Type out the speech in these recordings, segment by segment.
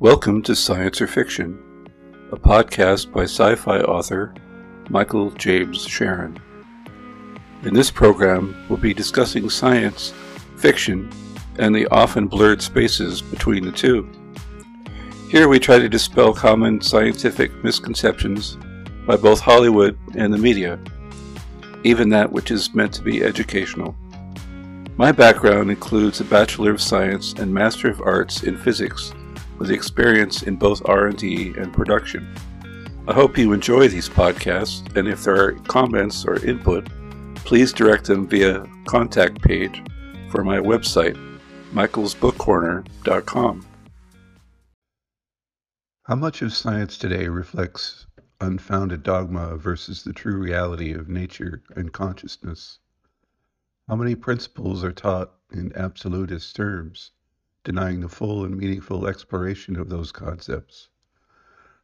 Welcome to Science or Fiction, a podcast by sci fi author Michael James Scharen. In this program, we'll be discussing science, fiction, and the often blurred spaces between the two. Here we try to dispel common scientific misconceptions by both Hollywood and the media, even that which is meant to be educational. My background includes a Bachelor of Science and Master of Arts in Physics with experience in both R&D and production. I hope you enjoy these podcasts, and if there are comments or input, please direct them via contact page for my website, michaelsbookcorner.com. How much of science today reflects unfounded dogma versus the true reality of nature and consciousness? How many principles are taught in absolutist terms? Denying the full and meaningful exploration of those concepts.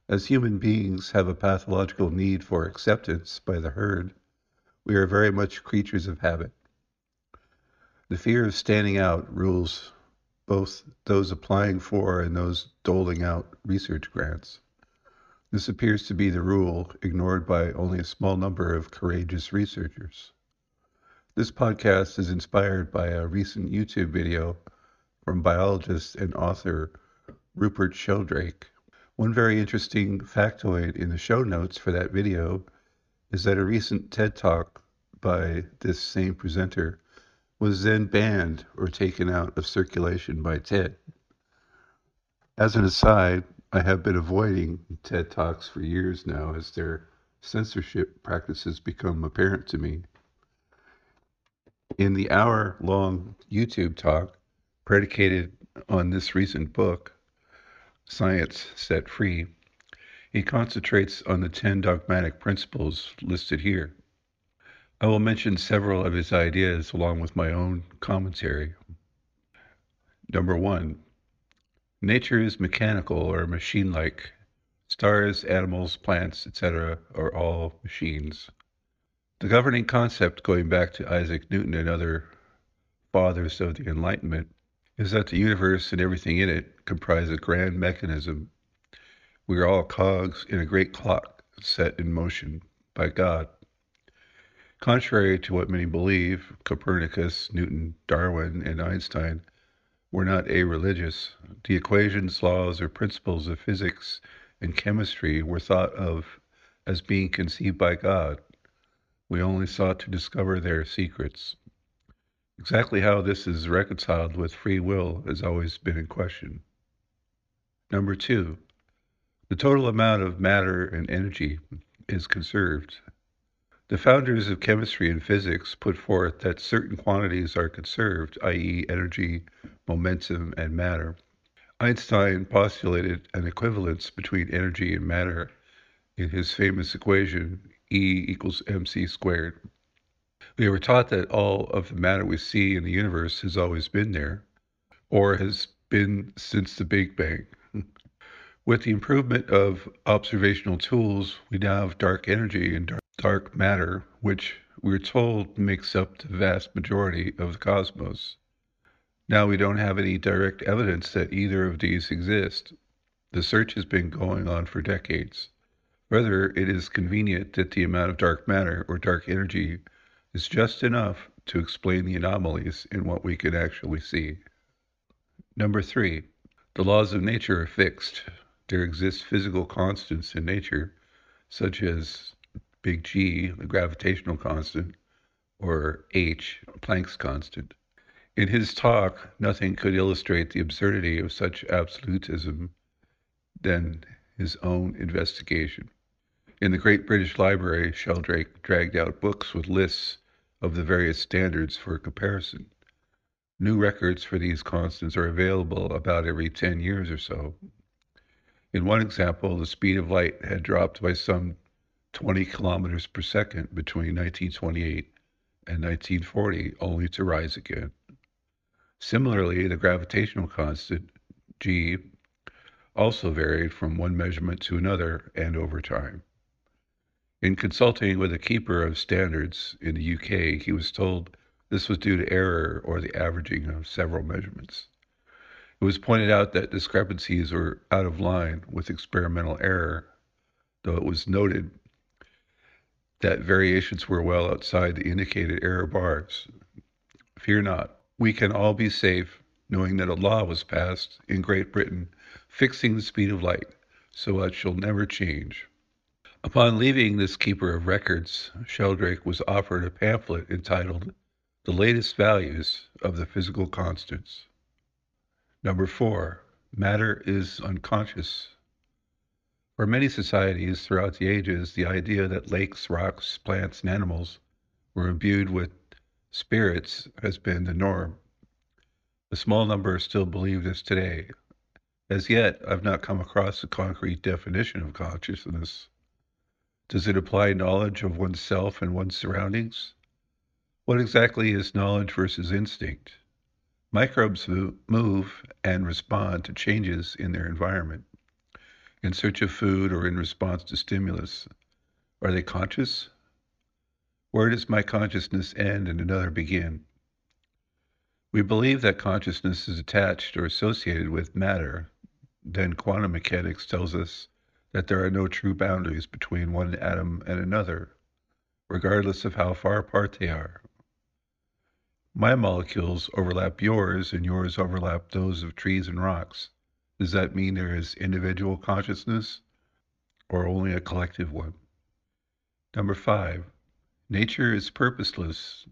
As human beings have a pathological need for acceptance by the herd, we are very much creatures of habit. The fear of standing out rules both those applying for and those doling out research grants. This appears to be the rule, ignored by only a small number of courageous researchers. This podcast is inspired by a recent YouTube video from biologist and author Rupert Sheldrake. One very interesting factoid in the show notes for that video is that a recent TED Talk by this same presenter was then banned or taken out of circulation by TED. As an aside, I have been avoiding TED Talks for years now as their censorship practices become apparent to me. In the hour long YouTube talk, predicated on this recent book, Science Set Free, he concentrates on the 10 dogmatic principles listed here. I will mention several of his ideas along with my own commentary. Number one, nature is mechanical or machine like. Stars, animals, plants, etc., are all machines. The governing concept, going back to Isaac Newton and other fathers of the Enlightenment, is that the universe and everything in it comprise a grand mechanism. We are all cogs in a great clock set in motion by God. Contrary to what many believe, Copernicus, Newton, Darwin, and Einstein were not a-religious. The equations, laws, or principles of physics and chemistry were thought of as being conceived by God. We only sought to discover their secrets. Exactly how this is reconciled with free will has always been in question. Number two, the total amount of matter and energy is conserved. The founders of chemistry and physics put forth that certain quantities are conserved, i.e., energy, momentum, and matter. Einstein postulated an equivalence between energy and matter in his famous equation E equals mc squared. We were taught that all of the matter we see in the universe has always been there, or has been since the Big Bang. With the improvement of observational tools, we now have dark energy and dark, dark matter, which we're told makes up the vast majority of the cosmos. Now we don't have any direct evidence that either of these exist. The search has been going on for decades. Rather, it is convenient that the amount of dark matter or dark energy is just enough to explain the anomalies in what we can actually see. Number three, the laws of nature are fixed. There exist physical constants in nature, such as big G, the gravitational constant, or H, Planck's constant. In his talk, nothing could illustrate the absurdity of such absolutism than his own investigation. In the Great British Library, Sheldrake dragged out books with lists of the various standards for comparison. New records for these constants are available about every 10 years or so. In one example, the speed of light had dropped by some 20 kilometers per second between 1928 and 1940, only to rise again. Similarly, the gravitational constant, g, also varied from one measurement to another and over time. In consulting with a keeper of standards in the UK, he was told this was due to error or the averaging of several measurements. It was pointed out that discrepancies were out of line with experimental error, though it was noted that variations were well outside the indicated error bars. Fear not, we can all be safe knowing that a law was passed in Great Britain fixing the speed of light so it shall never change. Upon leaving this keeper of records, Sheldrake was offered a pamphlet entitled The Latest Values of the Physical Constants. Number four, matter is unconscious. For many societies throughout the ages, the idea that lakes, rocks, plants, and animals were imbued with spirits has been the norm. A small number still believe this today. As yet, I've not come across a concrete definition of consciousness. Does it apply knowledge of oneself and one's surroundings? What exactly is knowledge versus instinct? Microbes move and respond to changes in their environment. In search of food or in response to stimulus, are they conscious? Where does my consciousness end and another begin? We believe that consciousness is attached or associated with matter. Then quantum mechanics tells us that there are no true boundaries between one atom and another, regardless of how far apart they are. My molecules overlap yours, and yours overlap those of trees and rocks. Does that mean there is individual consciousness or only a collective one? Number five, nature is purposeless,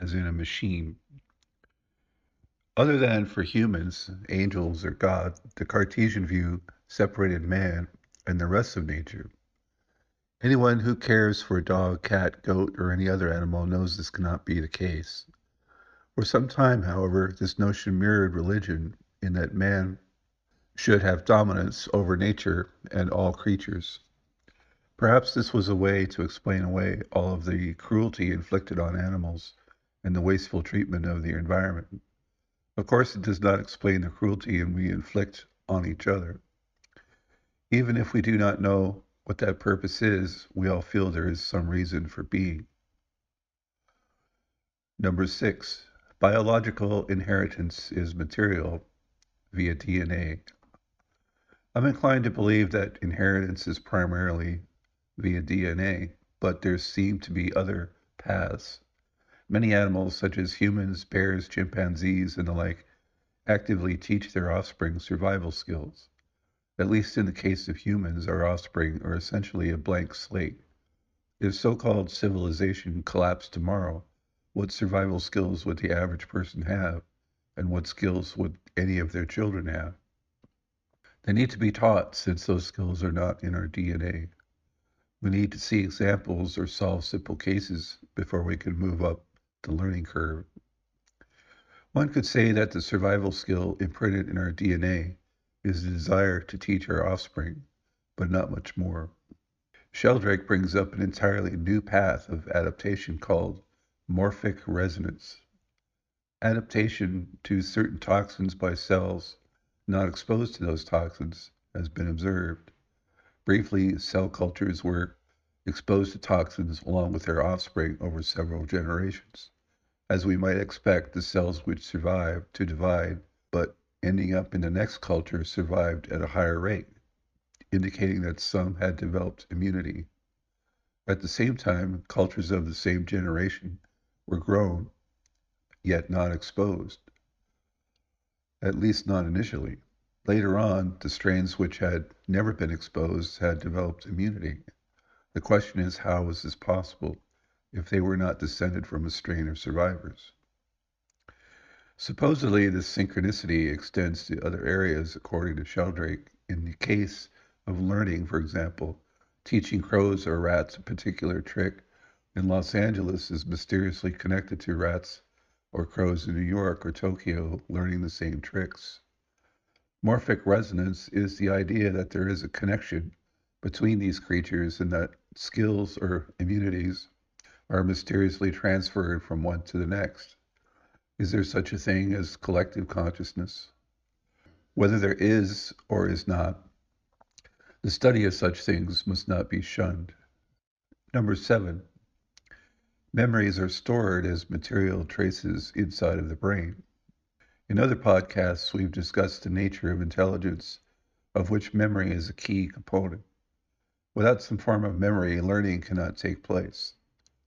as in a machine. Other than for humans, angels, or God, the Cartesian view separated man and the rest of nature. Anyone who cares for a dog, cat, goat, or any other animal knows this cannot be the case. For some time, however, this notion mirrored religion in that man should have dominance over nature and all creatures. Perhaps this was a way to explain away all of the cruelty inflicted on animals and the wasteful treatment of the environment. Of course, it does not explain the cruelty we inflict on each other. Even if we do not know what that purpose is, we all feel there is some reason for being. Number six, biological inheritance is material via DNA. I'm inclined to believe that inheritance is primarily via DNA, but there seem to be other paths. Many animals, such as humans, bears, chimpanzees, and the like, actively teach their offspring survival skills. At least in the case of humans, our offspring are essentially a blank slate. If so called civilization collapsed tomorrow, what survival skills would the average person have? And what skills would any of their children have? They need to be taught since those skills are not in our DNA. We need to see examples or solve simple cases before we can move up the learning curve. One could say that the survival skill imprinted in our DNA is the desire to teach our offspring, but not much more. Sheldrake brings up an entirely new path of adaptation called morphic resonance. Adaptation to certain toxins by cells not exposed to those toxins has been observed. Briefly, cell cultures were exposed to toxins along with their offspring over several generations. As we might expect, the cells which survived to divide but ending up in the next culture survived at a higher rate, indicating that some had developed immunity. At the same time, cultures of the same generation were grown, yet not exposed, at least not initially. Later on, the strains which had never been exposed had developed immunity. The question is, how was this possible if they were not descended from a strain of survivors? Supposedly, this synchronicity extends to other areas, according to Sheldrake. In the case of learning, for example, teaching crows or rats a particular trick in Los Angeles is mysteriously connected to rats or crows in New York or Tokyo learning the same tricks. Morphic resonance is the idea that there is a connection between these creatures and that skills or immunities are mysteriously transferred from one to the next. Is there such a thing as collective consciousness? Whether there is or is not, the study of such things must not be shunned. Number seven, memories are stored as material traces inside of the brain. In other podcasts, we've discussed the nature of intelligence, of which memory is a key component. Without some form of memory, learning cannot take place.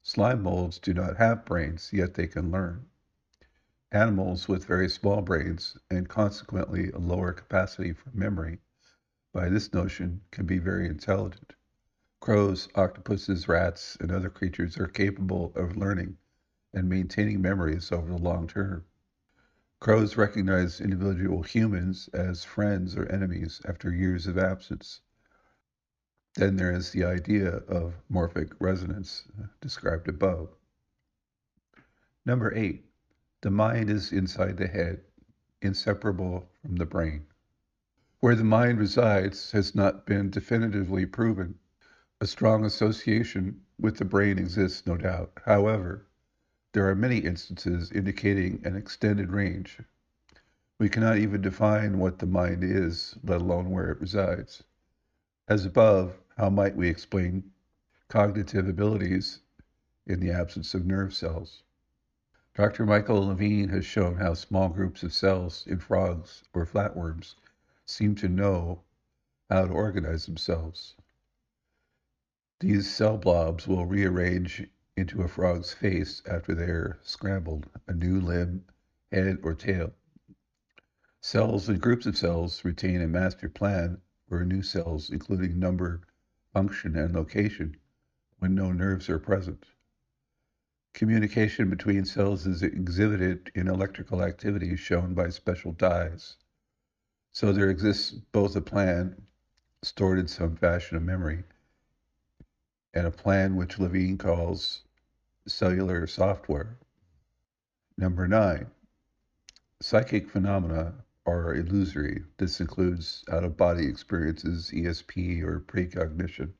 Slime molds do not have brains, yet they can learn. Animals with very small brains, and consequently a lower capacity for memory, by this notion, can be very intelligent. Crows, octopuses, rats, and other creatures are capable of learning and maintaining memories over the long term. Crows recognize individual humans as friends or enemies after years of absence. Then there is the idea of morphic resonance described above. Number eight, the mind is inside the head, inseparable from the brain. Where the mind resides has not been definitively proven. A strong association with the brain exists, no doubt. However, there are many instances indicating an extended range. We cannot even define what the mind is, let alone where it resides. As above, how might we explain cognitive abilities in the absence of nerve cells? Dr. Michael Levine has shown how small groups of cells in frogs or flatworms seem to know how to organize themselves. These cell blobs will rearrange into a frog's face after they're scrambled, a new limb, head, or tail. Cells and groups of cells retain a master plan for new cells, including number, function, and location, when no nerves are present. Communication between cells is exhibited in electrical activity shown by special dyes. So there exists both a plan, stored in some fashion of memory, and a plan which Levine calls cellular software. Number nine, psychic phenomena are illusory. This includes out of body experiences, ESP, or precognition.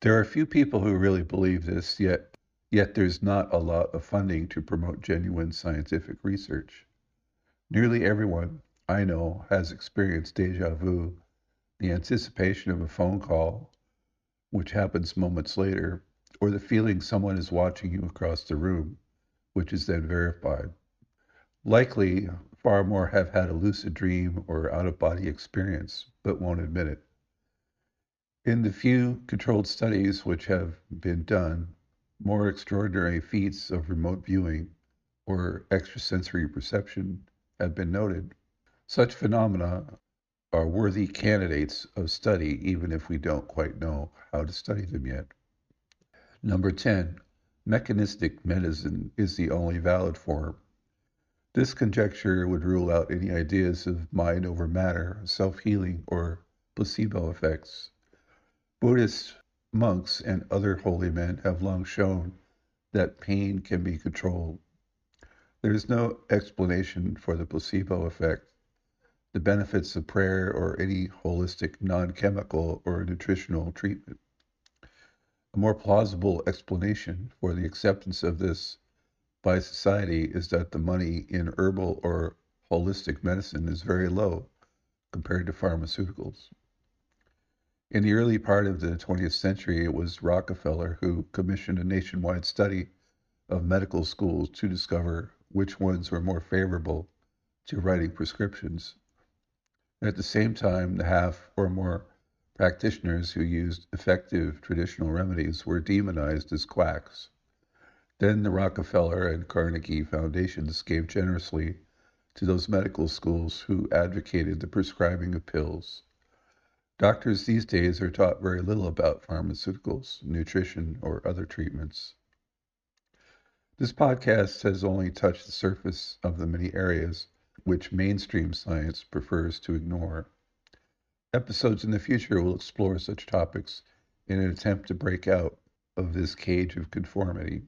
There are few people who really believe this, yet Yet there's not a lot of funding to promote genuine scientific research. Nearly everyone I know has experienced deja vu, the anticipation of a phone call, which happens moments later, or the feeling someone is watching you across the room, which is then verified. Likely, far more have had a lucid dream or out of body experience, but won't admit it. In the few controlled studies which have been done, more extraordinary feats of remote viewing or extrasensory perception have been noted. Such phenomena are worthy candidates of study, even if we don't quite know how to study them yet. Number 10, mechanistic medicine is the only valid form. This conjecture would rule out any ideas of mind over matter, self healing, or placebo effects. Buddhists monks and other holy men have long shown that pain can be controlled. There is no explanation for the placebo effect, the benefits of prayer, or any holistic non chemical or nutritional treatment. A more plausible explanation for the acceptance of this by society is that the money in herbal or holistic medicine is very low compared to pharmaceuticals. In the early part of the 20th century, it was Rockefeller who commissioned a nationwide study of medical schools to discover which ones were more favorable to writing prescriptions. At the same time, the half or more practitioners who used effective traditional remedies were demonized as quacks. Then the Rockefeller and Carnegie foundations gave generously to those medical schools who advocated the prescribing of pills. Doctors these days are taught very little about pharmaceuticals, nutrition, or other treatments. This podcast has only touched the surface of the many areas which mainstream science prefers to ignore. Episodes in the future will explore such topics in an attempt to break out of this cage of conformity.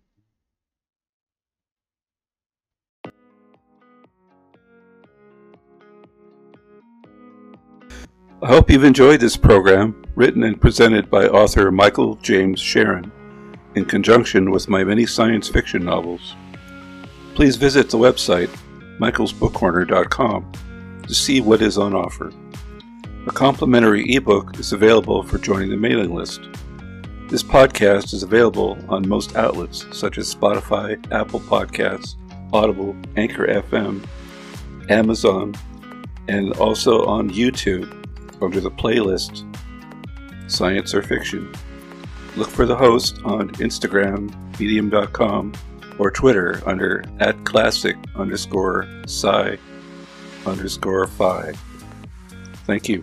I hope you've enjoyed this program, written and presented by author Michael James Scharen, in conjunction with my many science fiction novels. Please visit the website, michaelsbookcorner.com, to see what is on offer. A complimentary ebook is available for joining the mailing list. This podcast is available on most outlets such as Spotify, Apple Podcasts, Audible, Anchor FM, Amazon, and also on YouTube under the playlist Science or Fiction. Look for the host on Instagram, medium.com, or Twitter under at classic underscore sci underscore phi. Thank you.